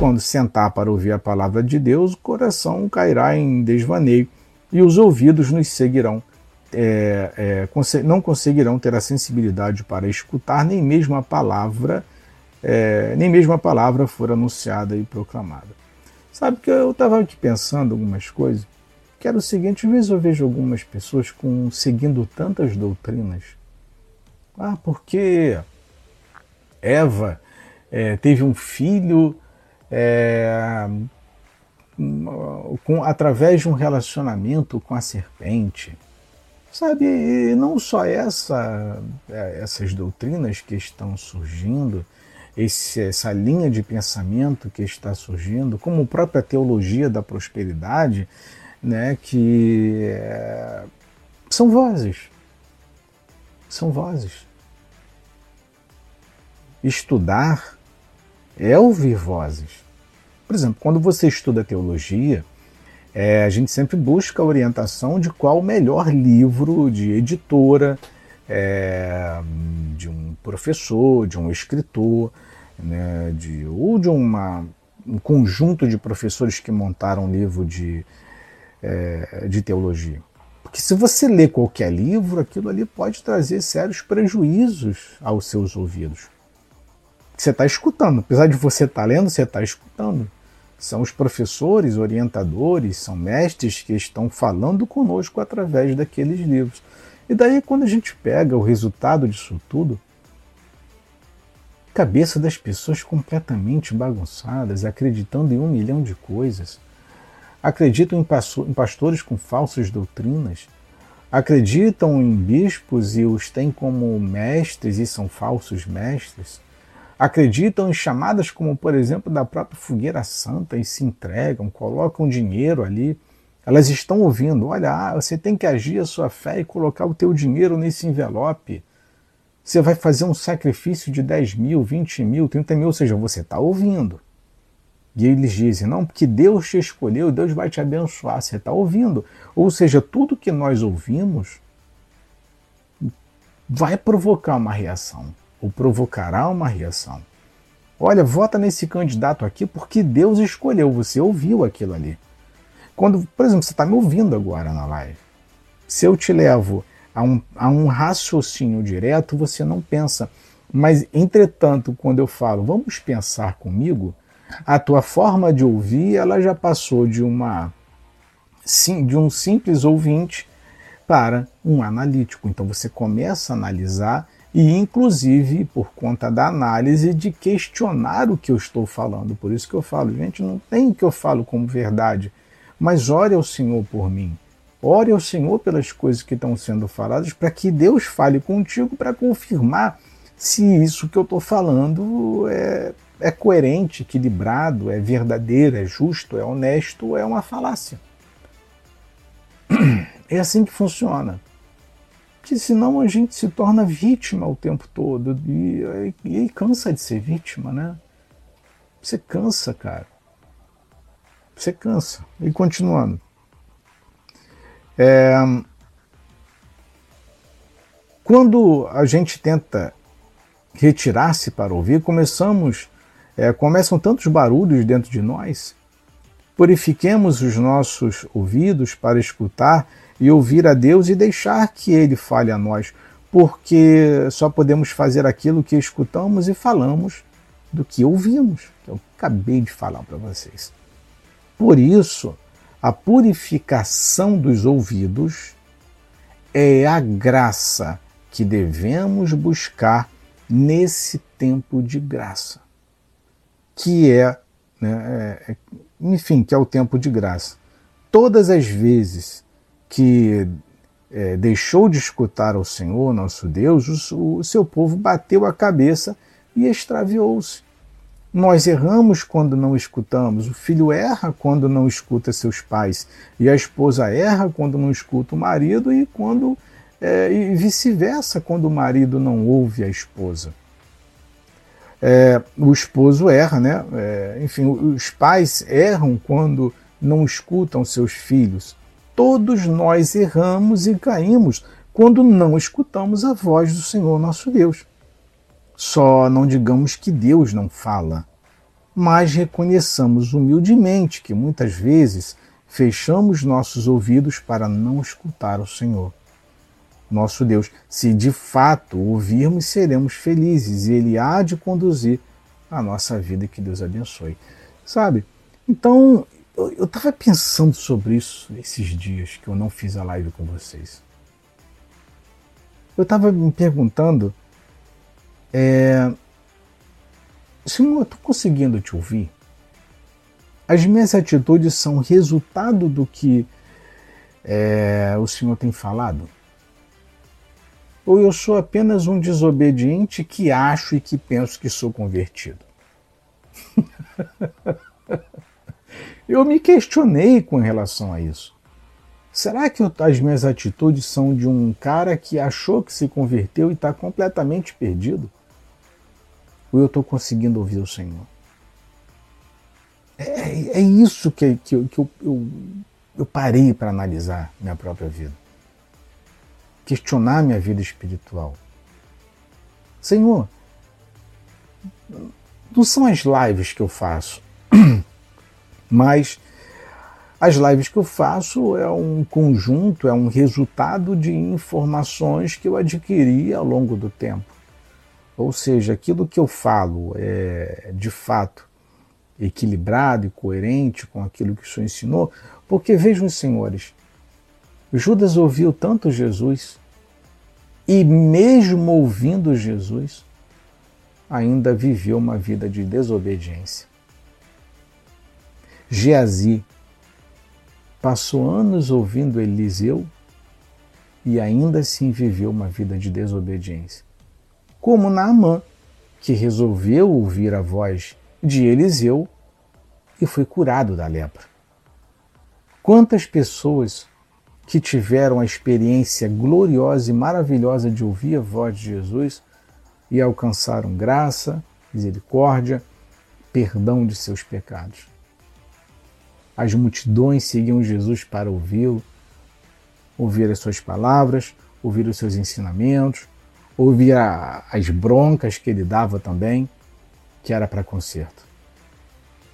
quando sentar para ouvir a palavra de Deus, o coração cairá em desvaneio e os ouvidos nos seguirão. É, é, não conseguirão ter a sensibilidade para escutar nem mesmo a palavra, é, nem mesmo a palavra for anunciada e proclamada. Sabe que eu estava aqui pensando algumas coisas, que era o seguinte, às vezes eu vejo algumas pessoas com, seguindo tantas doutrinas. Ah, porque Eva é, teve um filho é, com, através de um relacionamento com a serpente. Sabe, e não só essa, é, essas doutrinas que estão surgindo, esse, essa linha de pensamento que está surgindo, como a própria teologia da prosperidade, né, que é, são vozes. São vozes. Estudar é ouvir vozes. Por exemplo, quando você estuda teologia, é, a gente sempre busca a orientação de qual o melhor livro de editora, é, de um professor, de um escritor, né, de, ou de uma, um conjunto de professores que montaram um livro de, é, de teologia. Porque se você lê qualquer livro, aquilo ali pode trazer sérios prejuízos aos seus ouvidos você está escutando. Apesar de você estar tá lendo, você está escutando. São os professores, orientadores, são mestres que estão falando conosco através daqueles livros. E daí, quando a gente pega o resultado disso tudo, cabeça das pessoas completamente bagunçadas, acreditando em um milhão de coisas, acreditam em pastores com falsas doutrinas, acreditam em bispos e os têm como mestres e são falsos mestres acreditam em chamadas como, por exemplo, da própria fogueira santa e se entregam, colocam dinheiro ali. Elas estão ouvindo, olha, ah, você tem que agir a sua fé e colocar o teu dinheiro nesse envelope. Você vai fazer um sacrifício de 10 mil, 20 mil, 30 mil, ou seja, você está ouvindo. E eles dizem, não, porque Deus te escolheu, Deus vai te abençoar, você está ouvindo. Ou seja, tudo que nós ouvimos vai provocar uma reação ou provocará uma reação. Olha, vota nesse candidato aqui porque Deus escolheu, você ouviu aquilo ali. Quando, por exemplo, você está me ouvindo agora na live. Se eu te levo a um, a um raciocínio direto, você não pensa. Mas, entretanto, quando eu falo, vamos pensar comigo, a tua forma de ouvir ela já passou de uma de um simples ouvinte para um analítico. Então você começa a analisar e inclusive por conta da análise de questionar o que eu estou falando. Por isso que eu falo, gente, não tem que eu falo como verdade, mas ore ao Senhor por mim. Ore ao Senhor pelas coisas que estão sendo faladas, para que Deus fale contigo para confirmar se isso que eu estou falando é, é coerente, equilibrado, é verdadeiro, é justo, é honesto é uma falácia. É assim que funciona que senão a gente se torna vítima o tempo todo e, e, e cansa de ser vítima, né? Você cansa, cara. Você cansa. E continuando. É, quando a gente tenta retirar-se para ouvir, começamos, é, começam tantos barulhos dentro de nós. Purifiquemos os nossos ouvidos para escutar e ouvir a Deus e deixar que Ele fale a nós, porque só podemos fazer aquilo que escutamos e falamos do que ouvimos, que eu acabei de falar para vocês. Por isso, a purificação dos ouvidos é a graça que devemos buscar nesse tempo de graça, que é, né, é, é enfim, que é o tempo de graça. Todas as vezes que é, deixou de escutar ao Senhor, nosso Deus, o, o seu povo bateu a cabeça e extraviou-se. Nós erramos quando não escutamos, o filho erra quando não escuta seus pais, e a esposa erra quando não escuta o marido, e quando é, e vice-versa quando o marido não ouve a esposa. É, o esposo erra, né? É, enfim, os pais erram quando não escutam seus filhos. Todos nós erramos e caímos quando não escutamos a voz do Senhor nosso Deus. Só não digamos que Deus não fala, mas reconheçamos humildemente que muitas vezes fechamos nossos ouvidos para não escutar o Senhor. Nosso Deus, se de fato ouvirmos, seremos felizes e Ele há de conduzir a nossa vida. Que Deus abençoe. Sabe? Então, eu estava pensando sobre isso esses dias que eu não fiz a live com vocês. Eu estava me perguntando, é, Senhor, eu estou conseguindo te ouvir? As minhas atitudes são resultado do que é, o Senhor tem falado? Ou eu sou apenas um desobediente que acho e que penso que sou convertido? eu me questionei com relação a isso. Será que as minhas atitudes são de um cara que achou que se converteu e está completamente perdido? Ou eu estou conseguindo ouvir o Senhor? É, é isso que, que, que eu, eu, eu parei para analisar minha própria vida. Questionar minha vida espiritual. Senhor, não são as lives que eu faço, mas as lives que eu faço é um conjunto, é um resultado de informações que eu adquiri ao longo do tempo. Ou seja, aquilo que eu falo é de fato equilibrado e coerente com aquilo que o Senhor ensinou, porque vejam, senhores, Judas ouviu tanto Jesus e, mesmo ouvindo Jesus, ainda viveu uma vida de desobediência. Geazi passou anos ouvindo Eliseu e ainda assim viveu uma vida de desobediência. Como Naamã, que resolveu ouvir a voz de Eliseu e foi curado da lepra. Quantas pessoas que tiveram a experiência gloriosa e maravilhosa de ouvir a voz de Jesus e alcançaram graça, misericórdia, perdão de seus pecados. As multidões seguiam Jesus para ouvi-lo, ouvir as suas palavras, ouvir os seus ensinamentos, ouvir as broncas que ele dava também que era para conserto.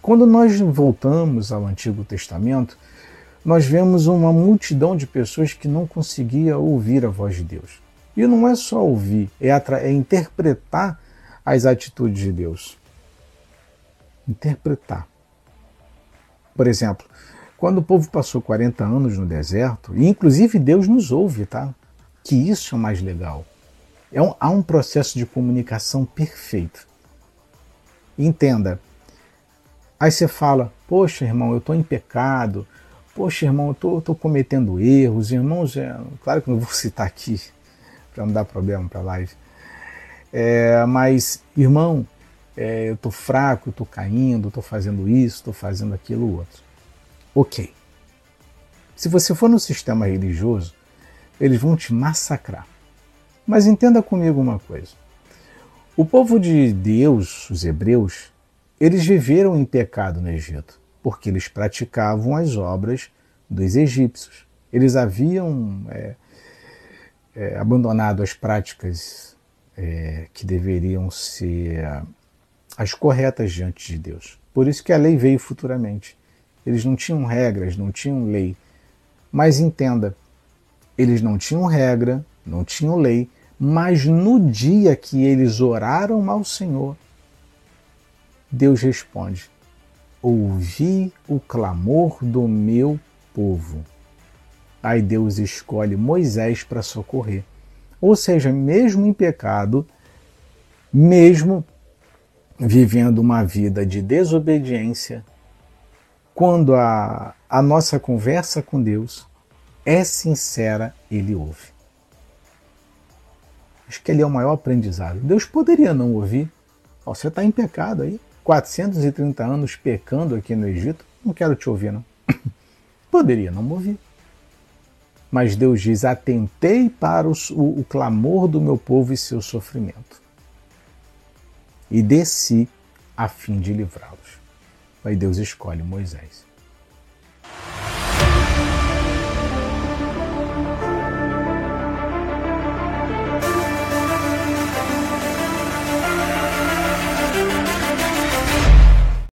Quando nós voltamos ao Antigo Testamento, nós vemos uma multidão de pessoas que não conseguia ouvir a voz de Deus. E não é só ouvir, é, é interpretar as atitudes de Deus. Interpretar. Por exemplo, quando o povo passou 40 anos no deserto, e inclusive Deus nos ouve, tá? Que isso é o mais legal. É um, há um processo de comunicação perfeito. Entenda. Aí você fala, poxa, irmão, eu estou em pecado. Poxa, irmão, eu estou cometendo erros. Irmãos, é, claro que não vou citar aqui para não dar problema para a live. É, mas, irmão, é, eu estou fraco, estou caindo, estou fazendo isso, estou fazendo aquilo outro. Ok. Se você for no sistema religioso, eles vão te massacrar. Mas entenda comigo uma coisa. O povo de Deus, os hebreus, eles viveram em pecado no Egito, porque eles praticavam as obras dos egípcios. Eles haviam é, é, abandonado as práticas é, que deveriam ser as corretas diante de Deus. Por isso que a lei veio futuramente. Eles não tinham regras, não tinham lei. Mas entenda, eles não tinham regra, não tinham lei, mas no dia que eles oraram ao Senhor, Deus responde: Ouvi o clamor do meu povo. Aí Deus escolhe Moisés para socorrer. Ou seja, mesmo em pecado, mesmo vivendo uma vida de desobediência, quando a, a nossa conversa com Deus é sincera, Ele ouve. Acho que ele é o maior aprendizado. Deus poderia não ouvir. Oh, você está em pecado aí. 430 anos pecando aqui no Egito. Não quero te ouvir, não. poderia não ouvir. Mas Deus diz: Atentei para o, o, o clamor do meu povo e seu sofrimento. E desci a fim de livrá-los. Aí Deus escolhe Moisés.